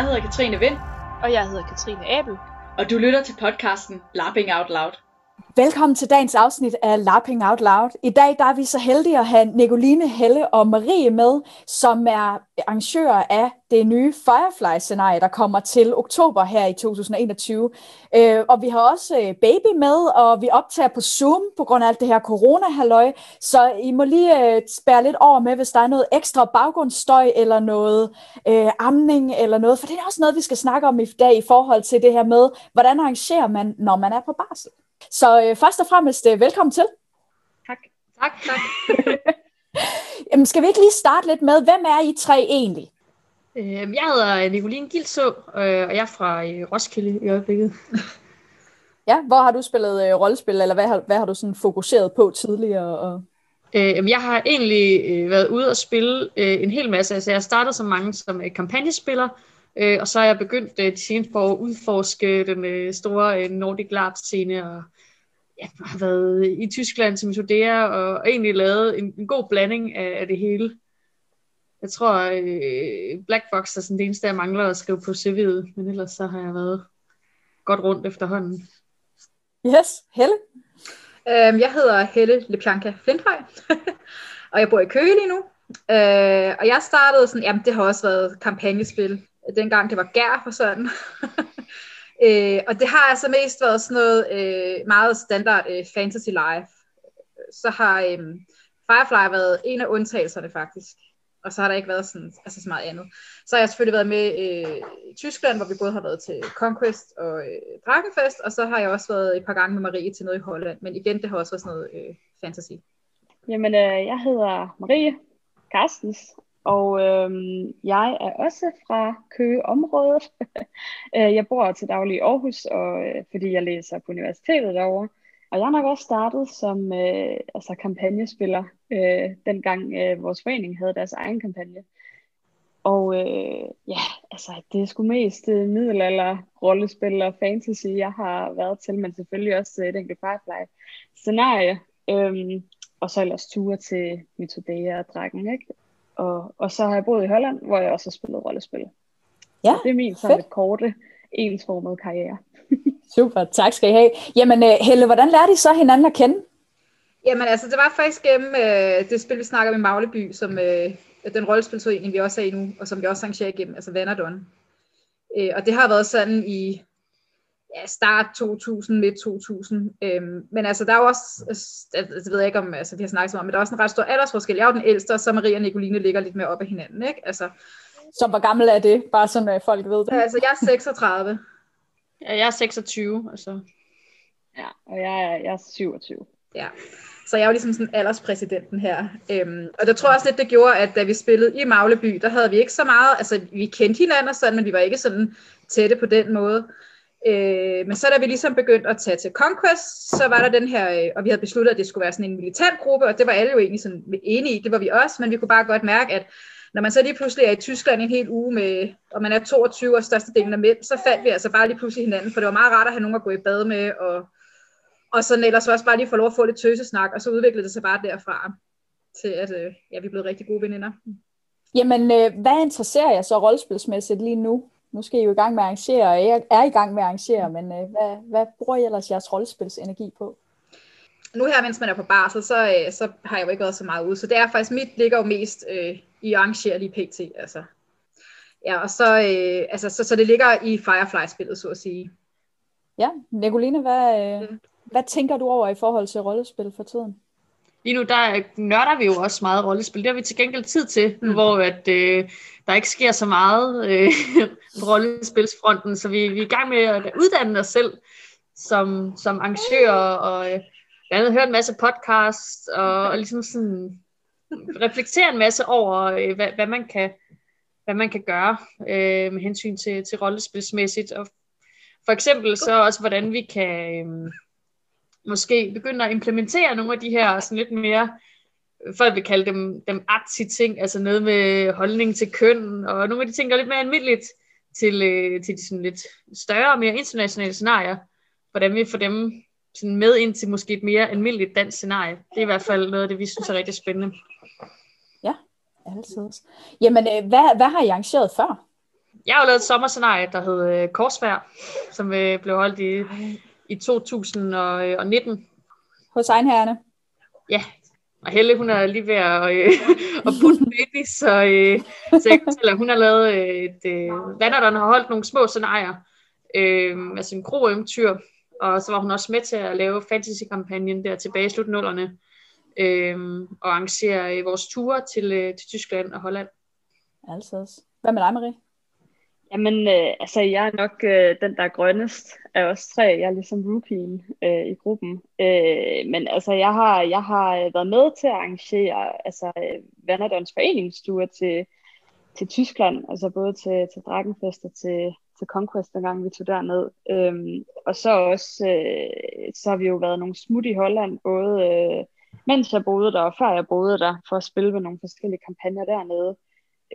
Jeg hedder Katrine Vind. Og jeg hedder Katrine Abel. Og du lytter til podcasten Lapping Out Loud. Velkommen til dagens afsnit af Lapping Out Loud. I dag der er vi så heldige at have Nicoline, Helle og Marie med, som er arrangører af det nye Firefly-scenarie, der kommer til oktober her i 2021. Øh, og vi har også øh, Baby med, og vi optager på Zoom på grund af alt det her corona-halløj. Så I må lige øh, spære lidt over med, hvis der er noget ekstra baggrundsstøj eller noget øh, amning eller noget. For det er også noget, vi skal snakke om i dag i forhold til det her med, hvordan arrangerer man, når man er på barsel. Så øh, først og fremmest, øh, velkommen til. Tak. Tak, tak. Jamen, skal vi ikke lige starte lidt med, hvem er I tre egentlig? Øh, jeg hedder Nicoline Gilså, øh, og jeg er fra øh, Roskilde i øjeblikket. ja, hvor har du spillet øh, rollespil, eller hvad har, hvad har du sådan fokuseret på tidligere? Og... Øh, jeg har egentlig øh, været ude og spille øh, en hel masse. Altså, jeg startede så mange som øh, kampagnespiller, Øh, og så er jeg begyndt øh, de seneste år at udforske den øh, store øh, Nordic LARP-scene, og ja, har været i Tyskland til Metodea, og, og egentlig lavet en, en god blanding af, af det hele. Jeg tror, øh, Black Box er sådan det eneste, jeg mangler at skrive på CV'et, men ellers så har jeg været godt rundt efterhånden. Yes, Helle? Um, jeg hedder Helle Lepjanka Flinthøj, og jeg bor i Køge lige nu. Uh, og jeg startede sådan, jamen det har også været kampagnespil dengang det var gær for sådan. øh, og det har altså mest været sådan noget øh, meget standard øh, fantasy life. Så har øh, Firefly været en af undtagelserne faktisk. Og så har der ikke været sådan, altså så meget andet. Så har jeg selvfølgelig været med øh, i Tyskland, hvor vi både har været til Conquest og øh, Drakenfest, og så har jeg også været et par gange med Marie til noget i Holland. Men igen, det har også været sådan noget øh, fantasy. Jamen, øh, jeg hedder Marie Carstens, og øhm, jeg er også fra Køge-området. Øh, jeg bor til daglig i Aarhus, og, øh, fordi jeg læser på universitetet derovre. Og jeg har nok også startet som øh, altså kampagnespiller, øh, dengang øh, vores forening havde deres egen kampagne. Og øh, ja, altså det er sgu mest øh, middelalder, rollespil og fantasy, jeg har været til, men selvfølgelig også øh, et enkelt Firefly-scenarie. Øhm, og så ellers ture til Mythodea og Drakken, ikke? Og, og så har jeg boet i Holland, hvor jeg også har spillet rollespil. Ja, så det er min sådan lidt korte, ensformede karriere. Super, tak skal I have. Jamen uh, Helle, hvordan lærte I så hinanden at kende? Jamen altså, det var faktisk gennem uh, det spil, vi snakker med Magleby, som uh, den rollespilsforening, vi også er i nu, og som vi også arrangerer igennem, altså Vanderdon. Uh, og det har været sådan i ja, start 2000, midt 2000. Øhm, men altså, der er jo også, altså, det ved jeg ikke om, altså, vi har snakket om, men der er også en ret stor aldersforskel. Jeg er jo den ældste, og så Maria og Nicoline ligger lidt mere op ad hinanden, ikke? Altså, så hvor gammel er det? Bare sådan, at folk ved det. Altså, jeg er 36. ja, jeg er 26, altså. Ja, og jeg er, jeg er 27. Ja, så jeg er jo ligesom sådan alderspræsidenten her. Øhm, og det tror jeg også lidt, det gjorde, at da vi spillede i Magleby, der havde vi ikke så meget, altså vi kendte hinanden og sådan, men vi var ikke sådan tætte på den måde. Øh, men så da vi ligesom begyndte at tage til Conquest, så var der den her, øh, og vi havde besluttet, at det skulle være sådan en militant gruppe, og det var alle jo egentlig sådan enige i, det var vi også, men vi kunne bare godt mærke, at når man så lige pludselig er i Tyskland en hel uge med, og man er 22 og størstedelen af mænd, så fandt vi altså bare lige pludselig hinanden, for det var meget rart at have nogen at gå i bad med, og, og sådan ellers også bare lige få lov at få lidt tøsesnak, og så udviklede det sig bare derfra til, at øh, ja, vi blev rigtig gode veninder. Jamen, øh, hvad interesserer jeg så rollespilsmæssigt lige nu? Nu skal I jo i gang med at arrangere, og jeg er i gang med at arrangere, men øh, hvad, hvad bruger I ellers jeres rollespilsenergi på? Nu her, mens man er på barsel, så, øh, så har jeg jo ikke været så meget ude, så det er faktisk, mit ligger jo mest øh, i lige pt. Altså. Ja, og så, øh, altså, så, så det ligger i Firefly-spillet, så at sige. Ja, Nicoline, hvad, øh, hvad tænker du over i forhold til rollespil for tiden? Lige nu, der nørder vi jo også meget rollespil. Det har vi til gengæld tid til, mm. hvor at, øh, der ikke sker så meget øh, på rollespilsfronten, så vi, vi er i gang med at uddanne os selv som, som arrangører, og øh, blandt andet høre en masse podcast, og, og ligesom sådan reflektere en masse over, øh, hvad, hvad, man kan, hvad man kan gøre øh, med hensyn til, til rollespilsmæssigt, og for eksempel så også, hvordan vi kan øh, måske begynde at implementere nogle af de her sådan lidt mere folk vil kalde dem, dem artsy ting, altså noget med holdning til køn, og nogle af de ting, der er lidt mere almindeligt til, øh, til de sådan lidt større og mere internationale scenarier, hvordan vi får dem sådan med ind til måske et mere almindeligt dansk scenarie. Det er i hvert fald noget af det, vi synes er rigtig spændende. Ja, altid. Jamen, øh, hvad, hvad har I arrangeret før? jeg har jo lavet et sommerscenarie, der hed øh, Korsvær, som øh, blev holdt i, i 2019. Hos egenherrene. Ja, og Helle, hun er lige ved at, øh, at putte baby, så, øh, så jeg kan fortælle, at hun har lavet øh, et, øh, Vanderdon har holdt nogle små scenarier, øh, altså en gro-eventyr, og så var hun også med til at lave fantasy-kampagnen der tilbage i slutnullerne, øh, og arrangere øh, vores ture til, øh, til Tyskland og Holland. Altså. Hvad med dig, Marie? Jamen, øh, altså jeg er nok øh, den, der er grønnest af os tre. Jeg er ligesom rookien øh, i gruppen. Øh, men altså, jeg har, jeg har øh, været med til at arrangere altså, øh, Vanderdons foreningsture til, til Tyskland, altså både til, til Drakenfest og til, til Conquest, dengang vi tog derned. Øhm, og så også, øh, så har vi jo været nogle smut i Holland, både øh, mens jeg boede der og før jeg boede der, for at spille med nogle forskellige kampagner dernede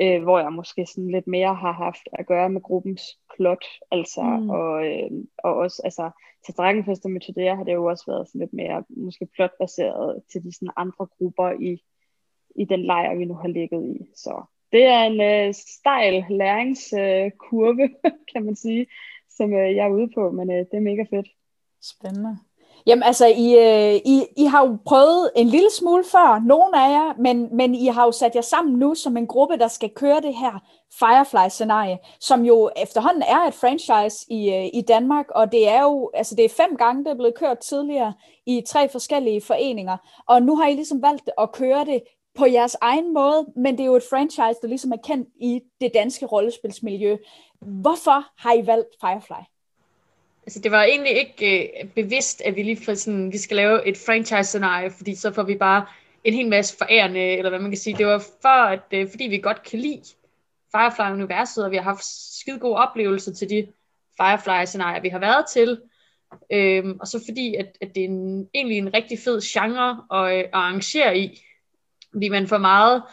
øh, hvor jeg måske sådan lidt mere har haft at gøre med gruppens plot, altså, mm. og, øh, og også, altså, til Drakkenfest og Metodea har det jo også været sådan lidt mere, måske plotbaseret til de sådan andre grupper i, i den lejr, vi nu har ligget i, så det er en øh, stejl læringskurve, øh, kan man sige, som øh, jeg er ude på, men øh, det er mega fedt. Spændende. Jamen altså, I, øh, I, I har jo prøvet en lille smule før, nogle af jer, men, men I har jo sat jer sammen nu som en gruppe, der skal køre det her Firefly-scenarie, som jo efterhånden er et franchise i, øh, i Danmark, og det er jo, altså det er fem gange, det er blevet kørt tidligere i tre forskellige foreninger, og nu har I ligesom valgt at køre det på jeres egen måde, men det er jo et franchise, der ligesom er kendt i det danske rollespilsmiljø. Hvorfor har I valgt Firefly? Altså, det var egentlig ikke øh, bevidst, at vi lige for sådan, vi skal lave et franchise-scenarie, fordi så får vi bare en hel masse forærende, eller hvad man kan sige. Det var for, at, øh, fordi vi godt kan lide Firefly-universet, og vi har haft skide gode oplevelser til de Firefly-scenarier, vi har været til. Øhm, og så fordi, at, at det er en, egentlig en rigtig fed genre at, øh, at arrangere i, fordi man får meget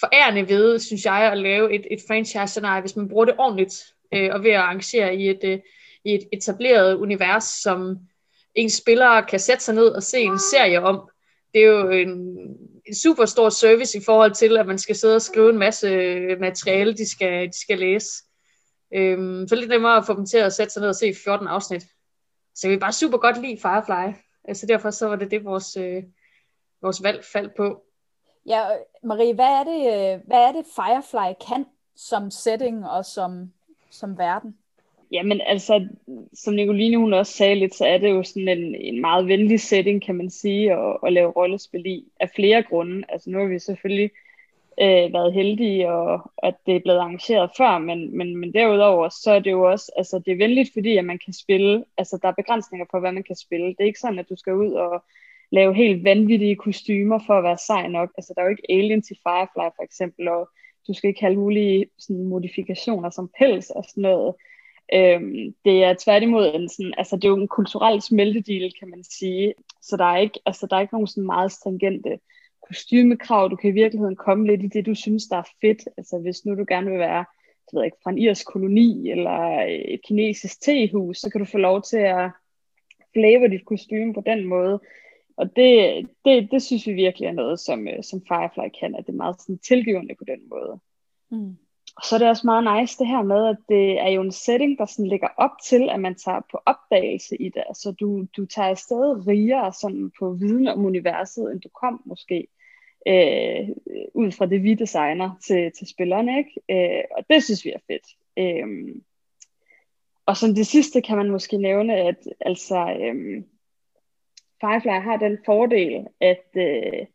forærende ved, synes jeg, at lave et, et franchise-scenarie, hvis man bruger det ordentligt, øh, og ved at arrangere i et, øh, i et etableret univers, som en spillere kan sætte sig ned og se en serie om. Det er jo en, en super stor service i forhold til, at man skal sidde og skrive en masse øh, materiale, de skal, de skal læse. Øhm, så lidt nemmere at få dem til at sætte sig ned og se 14 afsnit. Så vi bare super godt lide Firefly. Altså derfor så var det det, vores, øh, vores valg faldt på. Ja, Marie, hvad er det, øh, hvad er det Firefly kan som setting og som, som verden? Jamen altså, som Nicoline hun også sagde lidt, så er det jo sådan en, en meget venlig setting, kan man sige, at, at lave rollespil i, af flere grunde. Altså nu har vi selvfølgelig øh, været heldige, og at det er blevet arrangeret før, men, men, men derudover, så er det jo også, altså det er venligt, fordi at man kan spille, altså der er begrænsninger på, hvad man kan spille. Det er ikke sådan, at du skal ud og lave helt vanvittige kostymer for at være sej nok. Altså der er jo ikke Alien til Firefly for eksempel, og du skal ikke have alle mulige sådan, modifikationer som pels og sådan noget. Øhm, det er tværtimod en sådan, altså det er jo en kulturel smeltedel, kan man sige. Så der er ikke, altså der er ikke nogen sådan meget stringente kostymekrav. Du kan i virkeligheden komme lidt i det, du synes, der er fedt. Altså hvis nu du gerne vil være så ved jeg ikke, fra en irsk koloni eller et kinesisk tehus, så kan du få lov til at flavor dit kostume på den måde. Og det, det, det synes vi virkelig er noget, som, øh, som Firefly kan, at det er meget sådan tilgivende på den måde. Mm. Og så er det også meget nice det her med, at det er jo en setting, der sådan ligger op til, at man tager på opdagelse i det. Altså du, du tager afsted rigere sådan på viden om universet, end du kom måske. Øh, ud fra det vi designer til, til spillerne. Ikke? Øh, og det synes vi er fedt. Øh, og som det sidste kan man måske nævne, at altså, øh, Firefly har den fordel, at øh,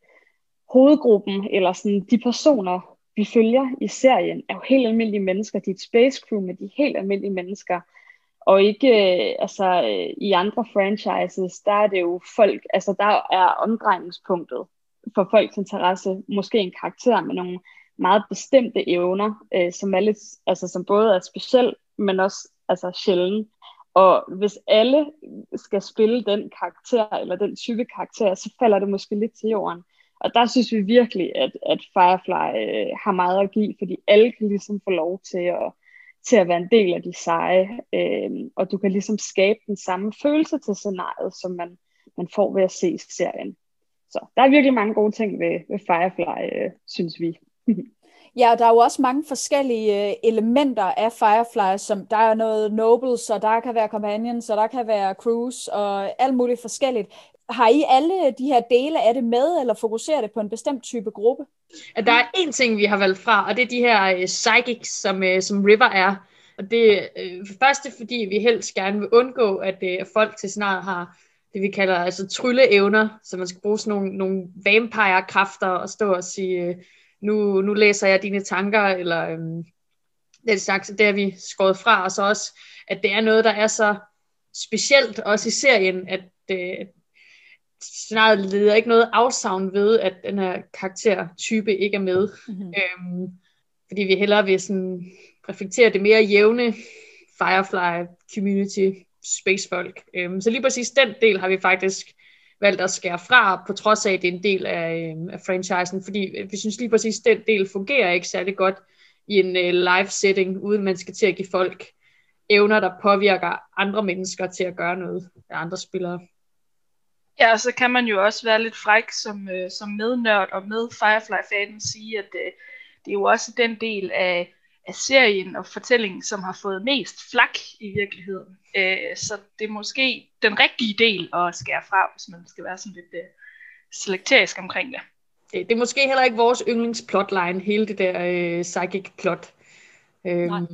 hovedgruppen, eller sådan de personer, vi følger i serien, er jo helt almindelige mennesker. De er et space crew med de helt almindelige mennesker. Og ikke, øh, altså øh, i andre franchises, der er det jo folk, altså der er omdrejningspunktet for folks interesse, måske en karakter med nogle meget bestemte evner, øh, som, er lidt, altså, som både er speciel, men også altså, sjældent. Og hvis alle skal spille den karakter, eller den type karakter, så falder det måske lidt til jorden. Og der synes vi virkelig, at, at Firefly øh, har meget at give, fordi alle kan ligesom få lov til at, til at være en del af de seje, øh, og du kan ligesom skabe den samme følelse til scenariet, som man, man får ved at se serien. Så der er virkelig mange gode ting ved, ved Firefly, øh, synes vi. Ja, og der er jo også mange forskellige øh, elementer af Firefly, som der er noget nobles, og der kan være companions, og der kan være crews, og alt muligt forskelligt. Har I alle de her dele af det med, eller fokuserer det på en bestemt type gruppe? At der er én ting, vi har valgt fra, og det er de her uh, psychics, som, øh, som River er. Og det øh, er uh, første, fordi vi helst gerne vil undgå, at folk til snart har det, vi kalder altså trylleevner, så man skal bruge sådan nogle, nogle vampire-kræfter og stå og sige, nu, nu læser jeg dine tanker, eller um, det er sagt, det har vi skåret fra, og så også, at det er noget, der er så specielt, også i serien, at, øh, scenariet leder ikke noget afsavn ved, at den her karaktertype ikke er med. Mm-hmm. Øhm, fordi vi hellere vil sådan reflektere det mere jævne Firefly community spacefolk. Øhm, så lige præcis den del har vi faktisk valgt at skære fra, på trods af, at det er en del af, øh, af franchisen, fordi vi synes lige præcis, den del fungerer ikke særlig godt i en uh, live setting, uden man skal til at give folk evner, der påvirker andre mennesker til at gøre noget af andre spillere. Ja, og så kan man jo også være lidt fræk som, øh, som mednørd og med Firefly-fanen sige, at øh, det er jo også den del af, af serien og fortællingen, som har fået mest flak i virkeligheden. Øh, så det er måske den rigtige del at skære fra, hvis man skal være sådan lidt øh, selekterisk omkring det. det. Er måske heller ikke vores yndlingsplotline, hele det der øh, psychic plot. Øhm.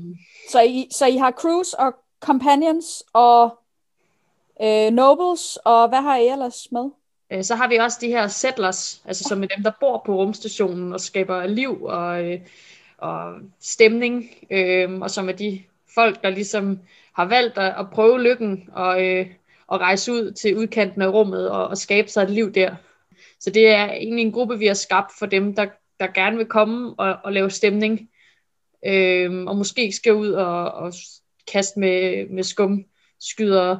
Så, I, så I har crews og companions og øh, nobles, og hvad har I ellers med? Øh, så har vi også de her settlers, altså som er dem, der bor på rumstationen og skaber liv og, øh, og stemning, øh, og som er de folk, der ligesom har valgt at, at prøve lykken og, øh, og rejse ud til udkanten af rummet og, og skabe sig et liv der. Så det er egentlig en gruppe, vi har skabt for dem, der, der gerne vil komme og, og lave stemning, øh, og måske skal ud og, og kaste med, med skum, skyder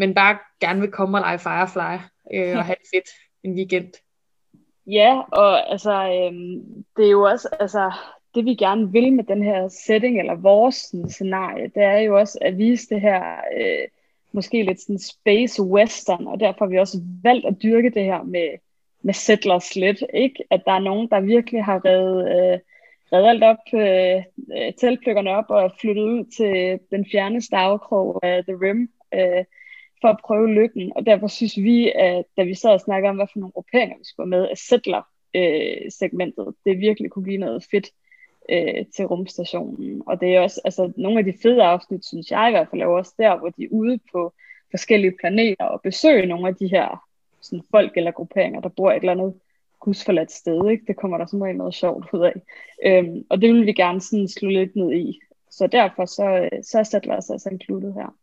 men bare gerne vil komme og lege Firefly øh, og have det fedt en weekend. Ja, og altså, øh, det er jo også, altså, det vi gerne vil med den her setting, eller vores sådan, scenarie, det er jo også at vise det her, øh, måske lidt sådan space western, og derfor har vi også valgt at dyrke det her med, med settlers lidt, ikke? At der er nogen, der virkelig har reddet, øh, reddet alt op, øh, teltplykkerne op og flyttet ud til den fjerne stavkrog af The Rim, øh, for at prøve lykken, og derfor synes vi, at da vi sad og snakkede om, hvad for nogle grupperinger vi skulle med, at settler-segmentet, øh, det virkelig kunne give noget fedt øh, til rumstationen. Og det er også, altså nogle af de fede afsnit, synes jeg i hvert fald, er også der, hvor de er ude på forskellige planeter og besøger nogle af de her sådan folk eller grupperinger, der bor et eller andet gudsforladt sted. Ikke? Det kommer der som regel noget sjovt ud af. Øhm, og det vil vi gerne sådan slå lidt ned i. Så derfor så, øh, så er Settlers altså included her.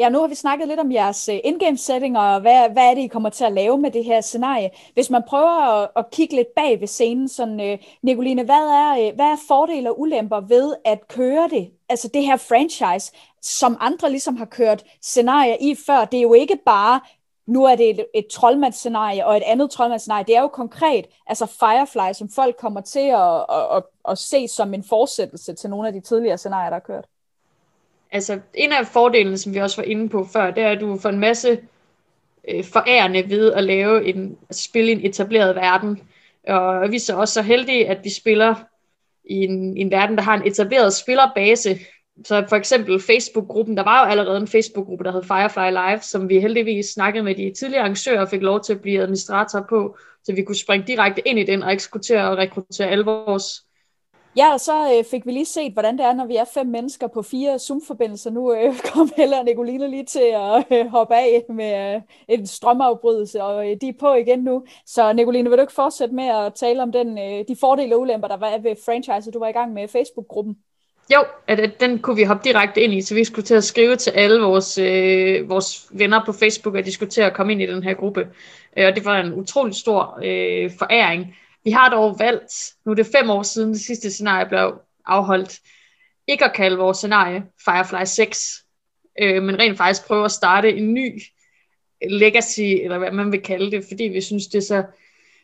Ja, nu har vi snakket lidt om jeres øh, in-game setting, og hvad, hvad er det, I kommer til at lave med det her scenarie. Hvis man prøver at, at kigge lidt bag ved scenen, sådan, øh, Nicoline, hvad er, øh, hvad er fordele og ulemper ved at køre det, altså det her franchise, som andre ligesom har kørt scenarier i før? Det er jo ikke bare, nu er det et, et troldmandsscenarie og et andet troldmandsscenarie. Det er jo konkret, altså Firefly, som folk kommer til at, at, at, at se som en fortsættelse til nogle af de tidligere scenarier, der er kørt altså en af fordelene, som vi også var inde på før, det er, at du får en masse øh, forærende ved at lave en, altså spille i en etableret verden. Og vi er så også så heldige, at vi spiller i en, en verden, der har en etableret spillerbase. Så for eksempel Facebook-gruppen, der var jo allerede en Facebook-gruppe, der hed Firefly Live, som vi heldigvis snakkede med de tidligere arrangører og fik lov til at blive administrator på, så vi kunne springe direkte ind i den og ikke skulle til at rekruttere alle vores Ja, og så øh, fik vi lige set, hvordan det er, når vi er fem mennesker på fire Zoom-forbindelser. Nu øh, kom Helle og Nicoline lige til at øh, hoppe af med øh, en strømafbrydelse, og øh, de er på igen nu. Så Nicoline, vil du ikke fortsætte med at tale om den, øh, de fordele og ulemper, der var ved franchise, du var i gang med Facebook-gruppen? Jo, at, at den kunne vi hoppe direkte ind i, så vi skulle til at skrive til alle vores, øh, vores venner på Facebook, at de skulle til at komme ind i den her gruppe. Øh, og det var en utrolig stor øh, foræring. Vi har dog valgt, nu er det fem år siden det sidste scenarie blev afholdt, ikke at kalde vores scenarie Firefly 6, øh, men rent faktisk prøve at starte en ny legacy, eller hvad man vil kalde det, fordi vi synes, det er så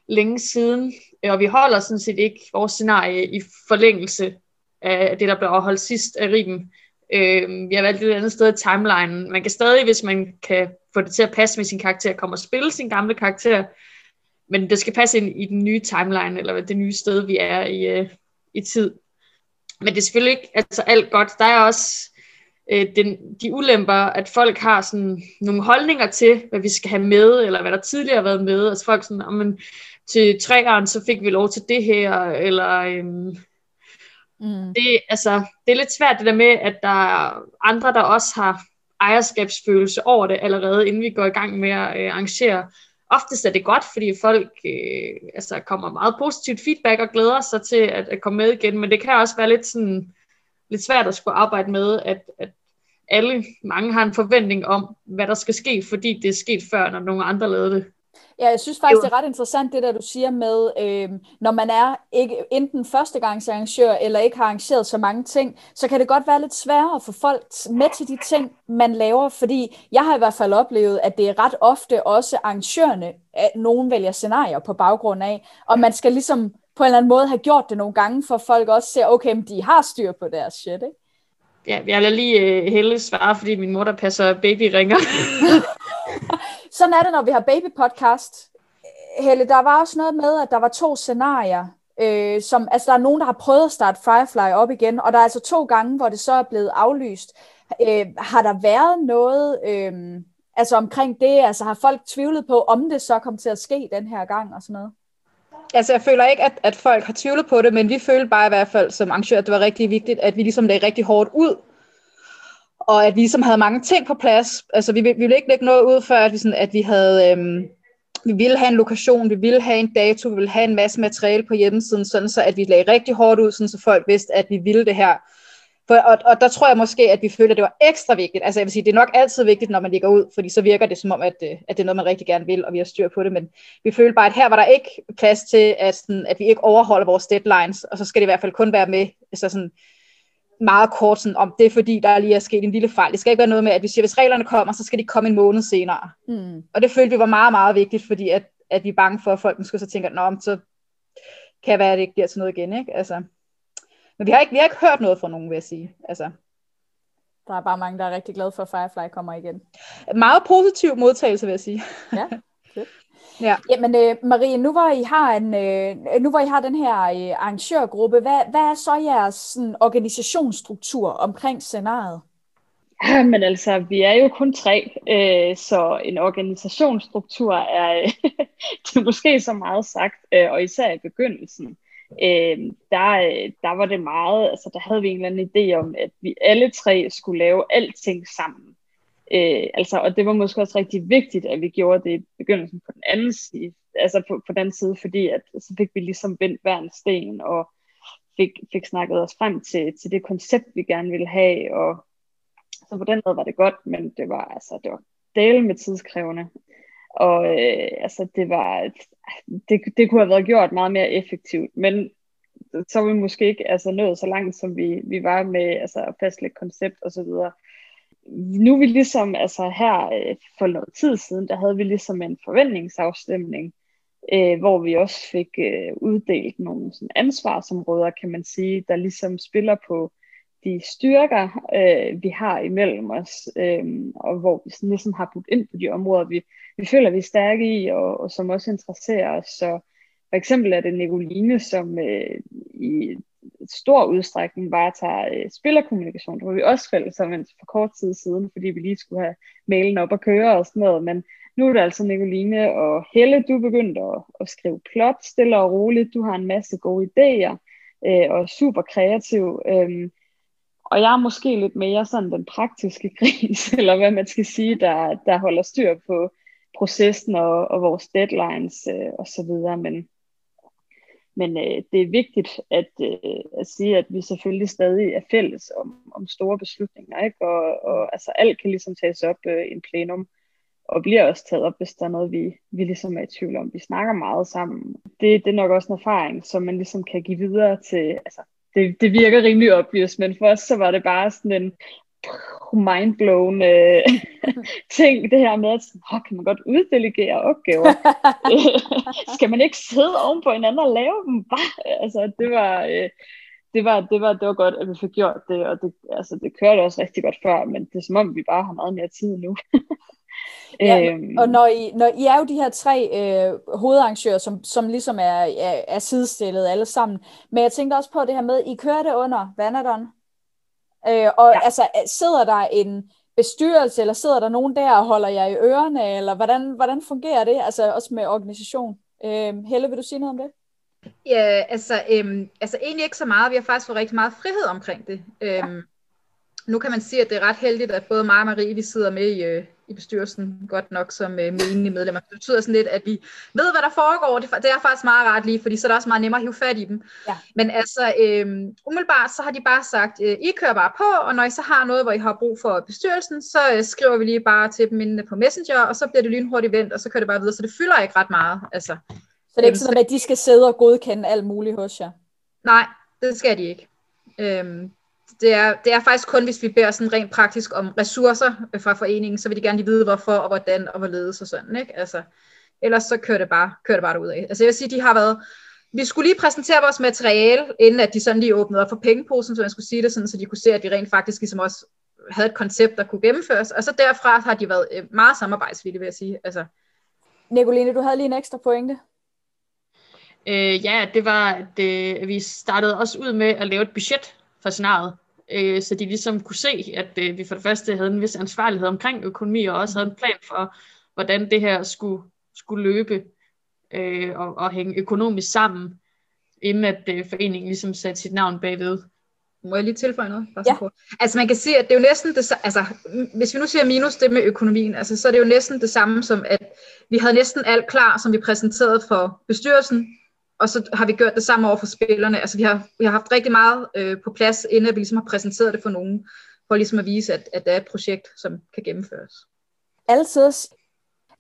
længe siden, øh, og vi holder sådan set ikke vores scenarie i forlængelse af det, der blev afholdt sidst af Riben. Øh, vi har valgt et andet sted i timeline. Man kan stadig, hvis man kan få det til at passe med sin karakter, komme og spille sin gamle karakter, men det skal passe ind i den nye timeline, eller det nye sted, vi er i, uh, i tid. Men det er selvfølgelig ikke altså, alt godt. Der er også øh, den, de ulemper, at folk har sådan nogle holdninger til, hvad vi skal have med, eller hvad der tidligere har været med. Altså folk sådan, men til træerne, så fik vi lov til det her, eller øhm, mm. det, altså, det er lidt svært det der med, at der er andre, der også har ejerskabsfølelse over det allerede, inden vi går i gang med at øh, arrangere. Oftest er det godt, fordi folk øh, altså, kommer meget positivt feedback og glæder sig til at, at komme med igen, men det kan også være lidt sådan, lidt svært at skulle arbejde med, at, at alle, mange har en forventning om, hvad der skal ske, fordi det er sket før, når nogle andre lavede det. Ja, jeg synes faktisk, det er ret interessant, det der du siger med, øh, når man er ikke enten førstegangsarrangør, eller ikke har arrangeret så mange ting, så kan det godt være lidt sværere at få folk med til de ting, man laver, fordi jeg har i hvert fald oplevet, at det er ret ofte også arrangørerne, at nogen vælger scenarier på baggrund af, og man skal ligesom på en eller anden måde have gjort det nogle gange, for folk også ser, okay, men de har styr på deres shit, ikke? Ja, jeg vil lige uh, helle svare, fordi min mor, der passer babyringer. Sådan er det, når vi har baby-podcast. Helle, der var også noget med, at der var to scenarier. Øh, som, altså, der er nogen, der har prøvet at starte Firefly op igen, og der er altså to gange, hvor det så er blevet aflyst. Øh, har der været noget øh, altså omkring det? Altså har folk tvivlet på, om det så kom til at ske den her gang og sådan noget? Altså, jeg føler ikke, at, at folk har tvivlet på det, men vi følte bare i hvert fald som arrangør, at det var rigtig vigtigt, at vi ligesom lagde rigtig hårdt ud, og at vi ligesom havde mange ting på plads. Altså, vi, vi ville ikke lægge noget ud, før at vi, sådan, at vi havde... Øhm, vi ville have en lokation, vi ville have en dato, vi ville have en masse materiale på hjemmesiden, sådan så at vi lagde rigtig hårdt ud, sådan så folk vidste, at vi ville det her. For, og, og der tror jeg måske, at vi følte, at det var ekstra vigtigt. Altså jeg vil sige, det er nok altid vigtigt, når man ligger ud, fordi så virker det som om, at, øh, at det er noget, man rigtig gerne vil, og vi har styr på det. Men vi følte bare, at her var der ikke plads til, at, sådan, at vi ikke overholder vores deadlines, og så skal det i hvert fald kun være med altså sådan, meget kort, sådan, om det er fordi, der lige er sket en lille fejl. Det skal ikke være noget med, at vi siger, hvis reglerne kommer, så skal de komme en måned senere. Mm. Og det følte vi var meget, meget vigtigt, fordi at, at vi er bange for, at folk måske så tænker, Nå, så kan være, at det ikke bliver til noget igen. Ikke? Altså, men vi har, ikke, vi har ikke hørt noget fra nogen, vil jeg sige. Altså. Der er bare mange, der er rigtig glade for, at Firefly kommer igen. Meget positiv modtagelse, vil jeg sige. Ja, fedt. Ja. Jamen øh, Marie, nu hvor I har en, øh, nu hvor I har den her øh, arrangørgruppe, hvad, hvad er så jeres sådan, organisationsstruktur omkring scenariet? Ja, men altså, vi er jo kun tre, øh, så en organisationsstruktur er, øh, det er måske så meget sagt, øh, og især i begyndelsen øh, der, der var det meget, altså der havde vi en eller anden idé om, at vi alle tre skulle lave alting sammen. Øh, altså, og det var måske også rigtig vigtigt, at vi gjorde det i begyndelsen på den anden side, altså på, på den side, fordi at så fik vi ligesom vendt hver en sten, og fik, fik snakket os frem til, til det koncept, vi gerne ville have, og så på den måde var det godt, men det var altså, det var del med tidskrævende. Og øh, altså, det var, det, det kunne have været gjort meget mere effektivt, men så var vi måske ikke altså, nået så langt, som vi, vi var med altså, at fastlægge koncept og så videre. Nu er vi ligesom, altså her øh, for noget tid siden, der havde vi ligesom en forventningsafstemning, øh, hvor vi også fik øh, uddelt nogle sådan, ansvarsområder, kan man sige, der ligesom spiller på de styrker, øh, vi har imellem os, øh, og hvor vi sådan ligesom har budt ind på de områder, vi, vi føler, vi er stærke i, og, og som også interesserer os. Så for eksempel er det Nicoline, som øh, i stor udstrækning varetager øh, spillerkommunikation. Det var vi også fælles om for kort tid siden, fordi vi lige skulle have mailen op og køre og sådan noget, men nu er det altså Nicoline og Helle, du er begyndt at, at skrive plot stille og roligt. Du har en masse gode idéer øh, og er super kreativ. Øh, og jeg er måske lidt mere sådan den praktiske gris, eller hvad man skal sige, der, der holder styr på processen og, og vores deadlines øh, og så videre. Men, men øh, det er vigtigt at, øh, at sige, at vi selvfølgelig stadig er fælles om, om store beslutninger, ikke? Og, og altså alt kan ligesom tages op øh, i en plenum, og bliver også taget op, hvis der er noget, vi, vi ligesom er i tvivl om. Vi snakker meget sammen. Det, det er nok også en erfaring, som man ligesom kan give videre til, altså det, det virker rimelig obvious, men for os så var det bare sådan en mindblown øh, ting, det her med, at oh, kan man godt uddelegere opgaver? Skal man ikke sidde oven på hinanden og lave dem? Bare? Altså, det var, øh, det, var, det, var, det var godt, at vi fik gjort det, og det, altså, det kørte også rigtig godt før, men det er som om, vi bare har meget mere tid nu. Ja, Øhm, og når I, når I er jo de her tre øh, hovedarrangører, som, som ligesom er, er, er sidestillet alle sammen, men jeg tænkte også på det her med, I kører det under Vanadon, øh, og ja. Ja. altså sidder der en bestyrelse, eller sidder der nogen der og holder jer i ørerne, eller hvordan, hvordan fungerer det, altså også med organisation? Øh, Helle, vil du sige noget om det? Ja, altså, øhm, altså egentlig ikke så meget. Vi har faktisk fået rigtig meget frihed omkring det. Øhm, nu kan man sige, at det er ret heldigt, at både mig og Marie, vi sidder med i, øh, i bestyrelsen, godt nok som øh, menige medlemmer. Det betyder sådan lidt, at vi ved, hvad der foregår. Det, det er faktisk meget rart lige, fordi så er det også meget nemmere at hive fat i dem. Ja. Men altså, øhm, umiddelbart så har de bare sagt, øh, I kører bare på, og når I så har noget, hvor I har brug for bestyrelsen, så øh, skriver vi lige bare til dem inde på Messenger, og så bliver det lynhurtigt vendt, og så kører det bare videre. Så det fylder ikke ret meget. Altså, Så det er ikke sådan, at de skal sidde og godkende alt muligt hos jer? Nej, det skal de ikke. Øhm, det, er, det er faktisk kun, hvis vi beder sådan rent praktisk om ressourcer øh, fra foreningen, så vil de gerne lige vide, hvorfor og hvordan og hvorledes og sådan, ikke? Altså, ellers så kører det bare, kører det bare derud af. Altså jeg vil sige, de har været, vi skulle lige præsentere vores materiale, inden at de sådan lige åbnede op for pengeposen, så jeg skulle sige det sådan, så de kunne se, at vi rent faktisk ligesom også havde et koncept, der kunne gennemføres, og så derfra har de været øh, meget samarbejdsvillige, vil jeg sige. Altså, Nicoline, du havde lige en ekstra pointe. Øh, ja, det var, at øh, vi startede også ud med at lave et budget for scenariet, øh, så de ligesom kunne se, at øh, vi for det første havde en vis ansvarlighed omkring økonomi, og også havde en plan for, hvordan det her skulle, skulle løbe øh, og, og hænge økonomisk sammen, inden at øh, foreningen ligesom satte sit navn bagved. Må jeg lige tilføje noget? Bare Ja. ja. Altså man kan sige, at det er jo næsten det altså hvis vi nu siger minus det med økonomien, altså så er det jo næsten det samme som, at vi havde næsten alt klar, som vi præsenterede for bestyrelsen, og så har vi gjort det samme over for spillerne. Altså vi har, vi har haft rigtig meget øh, på plads, inden vi ligesom har præsenteret det for nogen, for ligesom at vise, at, at det er et projekt, som kan gennemføres. Altid.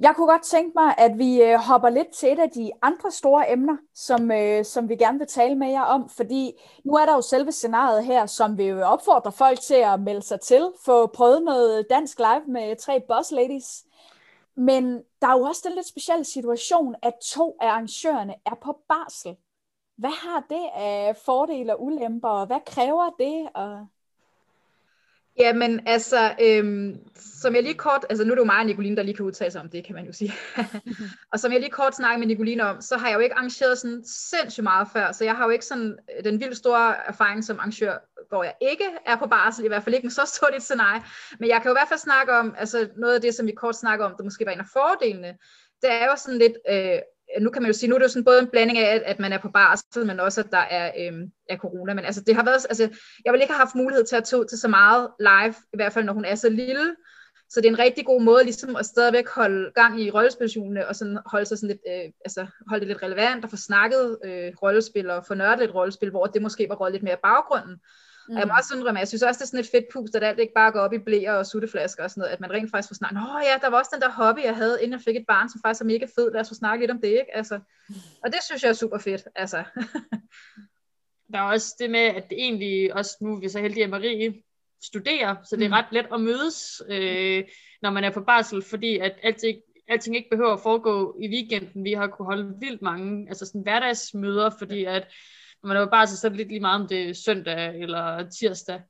Jeg kunne godt tænke mig, at vi øh, hopper lidt til et af de andre store emner, som, øh, som vi gerne vil tale med jer om, fordi nu er der jo selve scenariet her, som vi opfordrer folk til at melde sig til, få prøvet noget dansk live med tre boss ladies. Men der er jo også den lidt specielle situation, at to af arrangørerne er på barsel. Hvad har det af fordele og ulemper, og hvad kræver det? Og... Jamen, altså, øhm, som jeg lige kort, altså nu er det jo mig og Nicoline, der lige kan udtale sig om det, kan man jo sige. og som jeg lige kort snakkede med Nicoline om, så har jeg jo ikke arrangeret sådan sindssygt meget før, så jeg har jo ikke sådan øh, den vildt store erfaring som arrangør, hvor jeg ikke er på barsel, i hvert fald ikke med så stort et scenarie. Men jeg kan jo i hvert fald snakke om, altså noget af det, som vi kort snakker om, der måske var en af fordelene, det er jo sådan lidt, øh, nu kan man jo sige, nu er det jo sådan både en blanding af, at, at man er på barsel, men også, at der er, øhm, er corona. Men altså, det har været, altså, jeg vil ikke have haft mulighed til at tage ud til så meget live, i hvert fald når hun er så lille. Så det er en rigtig god måde ligesom at stadigvæk holde gang i rollespilsjonene, og sådan holde, sig sådan lidt, øh, altså, holde det lidt relevant, og få snakket øh, rollespil, og få nørdet lidt rollespil, hvor det måske var gået lidt mere i baggrunden. Mm. Og jeg må også indrømme, jeg synes også, det er sådan et fedt pust, at alt ikke bare går op i blæer og sutteflasker og sådan noget, at man rent faktisk får snakket, Nå ja, der var også den der hobby, jeg havde, inden jeg fik et barn, som faktisk er mega fed, lad os få snakke lidt om det, ikke? Altså, og det synes jeg er super fedt, altså. Der er også det med, at det egentlig også nu er vi så heldige, at Marie studerer, så det er Mm. ret let at mødes, øh, når man er på barsel, fordi at alting, alting ikke behøver at foregå i weekenden. Vi har kunne holde vildt mange altså sådan hverdagsmøder, fordi at når man er på barsel, så er det lidt lige meget om det er søndag eller tirsdag.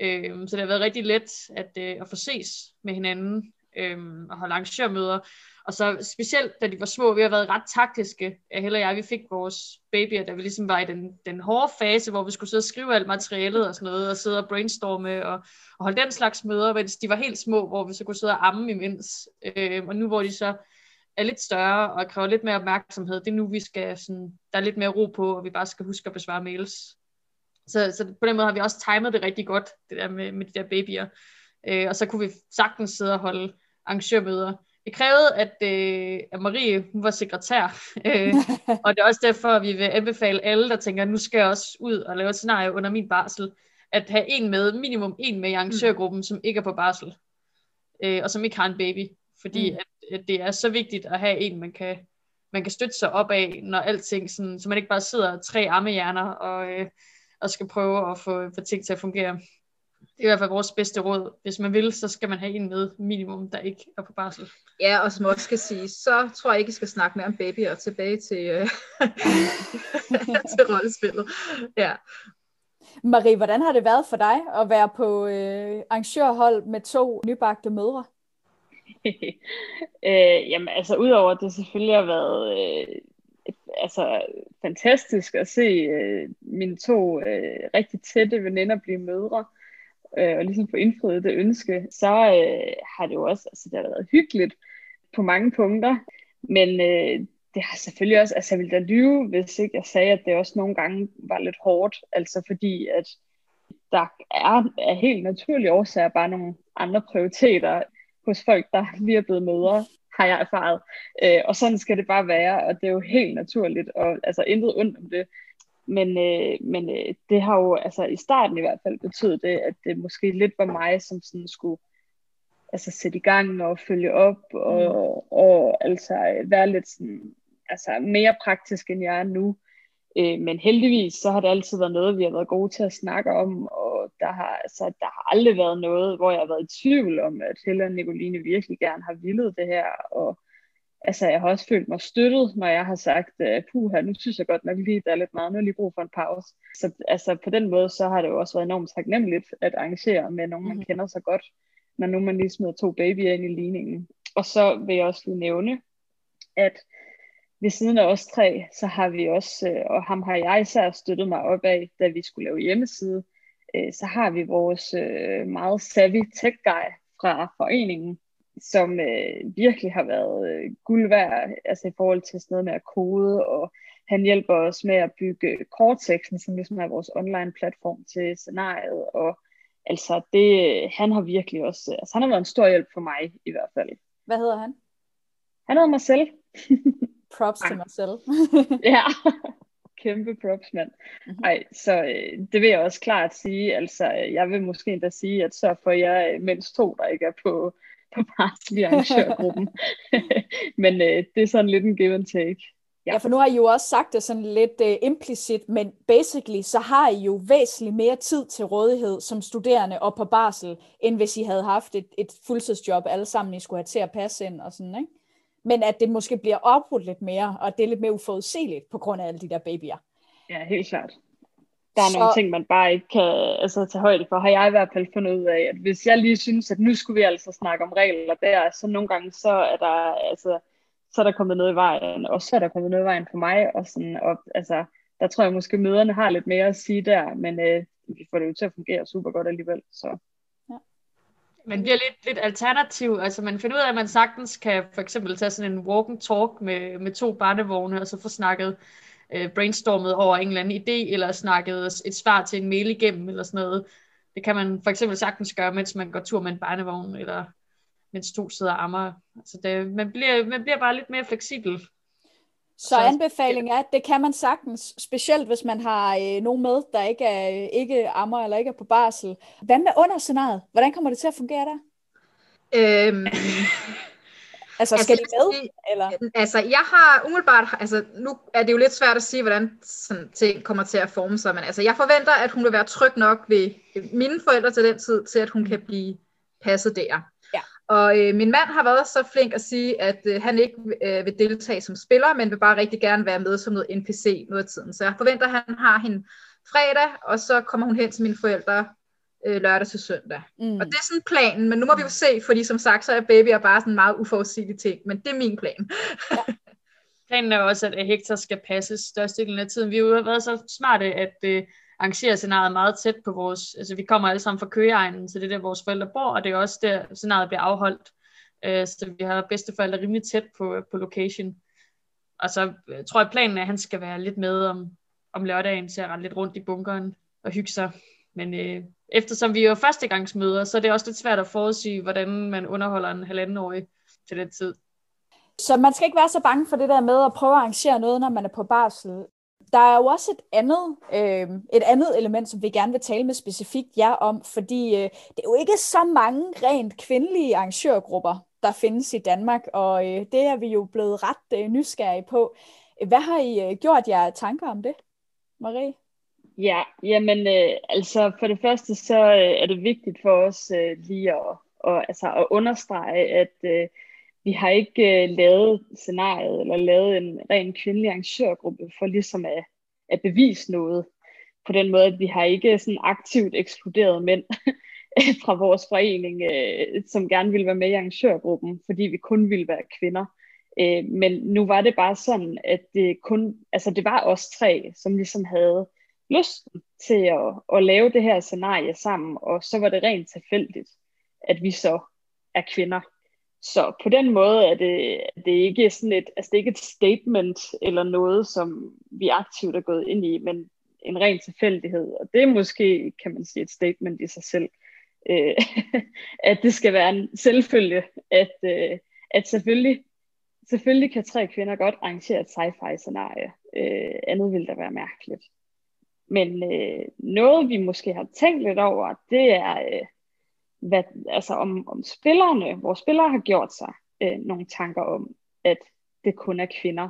Øh, så det har været rigtig let at, øh, at få ses med hinanden øh, og holde arrangørmøder. Og så specielt, da de var små, vi har været ret taktiske, Helle jeg, vi fik vores babyer, da vi ligesom var i den, den hårde fase, hvor vi skulle sidde og skrive alt materialet og sådan noget, og sidde og brainstorme og, og holde den slags møder, mens de var helt små, hvor vi så kunne sidde og amme imens. Øh, og nu hvor de så er lidt større og kræver lidt mere opmærksomhed, det er nu, vi skal sådan, der er lidt mere ro på, og vi bare skal huske at besvare mails. Så, så på den måde har vi også timet det rigtig godt, det der med, med de der babyer. Øh, og så kunne vi sagtens sidde og holde arrangørmøder. Det krævede, at, øh, at Marie hun var sekretær, øh, og det er også derfor, at vi vil anbefale alle, der tænker, nu skal jeg også ud og lave et scenarie under min barsel, at have en med, minimum en med i arrangørgruppen, som ikke er på barsel, øh, og som ikke har en baby. Fordi Mm. at, at det er så vigtigt at have en, man kan, man kan støtte sig op af, når alting sådan, så man ikke bare sidder tre armehjerner og, øh, og skal prøve at få, få ting til at fungere. Det er i hvert fald vores bedste råd. Hvis man vil, så skal man have en med minimum, der ikke er på barsel. Ja, og som også skal sige, så tror jeg ikke, I skal snakke mere om babyer og tilbage til, øh, til rollespillet. Ja. Marie, hvordan har det været for dig at være på øh, arrangørhold med to nybagte mødre? øh, jamen altså udover at det selvfølgelig har været øh, altså, fantastisk at se øh, mine to øh, rigtig tætte veninder blive mødre, øh, øh, og ligesom få indfriet det ønske, så øh, har det jo også, altså det har været hyggeligt på mange punkter, men øh, det har selvfølgelig også, altså jeg ville da lyve, hvis ikke jeg sagde, at det også nogle gange var lidt hårdt, altså fordi at der er af helt naturlige årsager bare nogle andre prioriteter hos folk, der lige er blevet mødre, har jeg erfaret. Øh, og sådan skal det bare være, og det er jo helt naturligt, og altså intet ondt om det. Men, øh, men øh, det har jo altså i starten i hvert fald betydet det, at det måske lidt var mig, som sådan skulle altså sætte i gang og følge op, og, mm. og altså være lidt sådan, altså mere praktisk, end jeg er nu. Øh, men heldigvis, så har det altid været noget, vi har været gode til at snakke om, og der har, altså, der har aldrig været noget, hvor jeg har været i tvivl om, at Helle og Nicoline virkelig gerne har villet det her, og altså, jeg har også følt mig støttet, når jeg har sagt, puha, nu synes jeg godt nok lige, der er lidt meget, nu er lige brug for en pause. Så altså, på den måde, så har det jo også været enormt taknemmeligt at arrangere med nogen, man mm. kender så godt, når nu man lige smider to babyer ind i ligningen. Og så vil jeg også lige nævne, at ved siden af os tre, så har vi også, øh, og ham har jeg især støttet mig op af, da vi skulle lave hjemmeside, øh, så har vi vores øh, meget savvy tech guy fra foreningen, som virkelig har været guld værd, altså i forhold til sådan noget med at kode, og han hjælper os med at bygge kortteksten, som ligesom er vores online platform til scenariet, og altså det, han har virkelig også, altså han har været en stor hjælp for mig i hvert fald. Hvad hedder han? Han hedder Marcel. props til mig selv. ja, kæmpe props, mand. Mm-hmm. Ej, så øh, det vil jeg også klart sige. Altså, jeg vil måske endda sige, at så får jeg øh, mindst to, der ikke er på, på barsel i arrangørgruppen. men øh, det er sådan lidt en give and take. Ja. ja, for nu har I jo også sagt det sådan lidt uh, implicit, men basically så har I jo væsentligt mere tid til rådighed som studerende og på barsel, end hvis I havde haft et, et fuldtidsjob alle sammen, I skulle have til at passe ind og sådan, ikke? men at det måske bliver opbrudt lidt mere, og det er lidt mere uforudsigeligt på grund af alle de der babyer. Ja, helt klart. Der er så... nogle ting, man bare ikke kan altså, tage højde for, har jeg i hvert fald fundet ud af, at hvis jeg lige synes, at nu skulle vi altså snakke om regler der, så nogle gange, så er der, altså, så er der kommet noget i vejen, og så er der kommet noget i vejen for mig, og sådan, og, altså, der tror jeg måske, møderne har lidt mere at sige der, men øh, vi får det jo til at fungere super godt alligevel, så man bliver lidt, lidt alternativ. Altså man finder ud af, at man sagtens kan for eksempel tage sådan en walk and talk med, med to barnevogne, og så få snakket øh, brainstormet over en eller anden idé, eller snakket et svar til en mail igennem, eller sådan noget. Det kan man for eksempel sagtens gøre, mens man går tur med en barnevogn, eller mens to sidder og ammer. Altså det, man, bliver, man bliver bare lidt mere fleksibel. Så, så anbefaling er, at det kan man sagtens, specielt hvis man har øh, nogen med, der ikke er ikke ammer eller ikke er på barsel. Hvad med under scenariet? Hvordan kommer det til at fungere der? Øhm, altså, skal altså, de med? Eller? Altså, jeg har umiddelbart, altså nu er det jo lidt svært at sige, hvordan sådan ting kommer til at forme sig, men altså, jeg forventer, at hun vil være tryg nok ved mine forældre til den tid, til at hun kan blive passet der. Og øh, min mand har været så flink at sige, at øh, han ikke øh, vil deltage som spiller, men vil bare rigtig gerne være med som noget NPC noget af tiden. Så jeg forventer, at han har hende fredag, og så kommer hun hen til mine forældre øh, lørdag til søndag. Mm. Og det er sådan planen, men nu må vi jo se, fordi som sagt, så er babyer bare sådan en meget uforudsigelig ting, men det er min plan. ja. Planen er også, at Hector skal passe størstedelen af tiden. Vi har jo været så smarte, at øh, arrangere scenariet meget tæt på vores, altså vi kommer alle sammen fra Køgeegnen, så det er der vores forældre bor, og det er også der scenariet bliver afholdt. Øh, så vi har bedsteforældre rimelig tæt på, på location. Og så øh, tror jeg planen er, at han skal være lidt med om, om lørdagen til at rende lidt rundt i bunkeren og hygge sig. Men øh, eftersom vi er jo førstegangsmøder, så er det også lidt svært at forudsige, hvordan man underholder en halvandenårig til den tid. Så man skal ikke være så bange for det der med at prøve at arrangere noget, når man er på barsel. Der er jo også et andet, øh, et andet element, som vi gerne vil tale med specifikt jer om, fordi øh, det er jo ikke så mange rent kvindelige arrangørgrupper, der findes i Danmark, og øh, det er vi jo blevet ret øh, nysgerrige på. Hvad har I øh, gjort jer tanker om det, Marie? Ja, jamen øh, altså for det første så øh, er det vigtigt for os øh, lige at, og, altså, at understrege, at øh, vi har ikke øh, lavet scenariet eller lavet en ren kvindelig arrangørgruppe for ligesom at, at bevise noget. På den måde, at vi har ikke sådan aktivt ekskluderet mænd. fra vores forening, øh, som gerne ville være med i arrangørgruppen, fordi vi kun ville være kvinder. Øh, men nu var det bare sådan, at det kun, altså det var os tre, som ligesom havde lysten til at, at lave det her scenarie sammen, og så var det rent tilfældigt, at vi så er kvinder. Så på den måde er det, det er ikke sådan et, altså det er ikke et statement eller noget, som vi aktivt er gået ind i, men en ren tilfældighed. Og det er måske, kan man sige, et statement i sig selv. Øh, at det skal være en selvfølge, at, øh, at selvfølgelig, selvfølgelig kan tre kvinder godt arrangere et sci-fi scenarie. Øh, andet ville da være mærkeligt. Men øh, noget, vi måske har tænkt lidt over, det er, øh, hvad, altså om, om spillerne, vores spillere har gjort sig øh, nogle tanker om, at det kun er kvinder.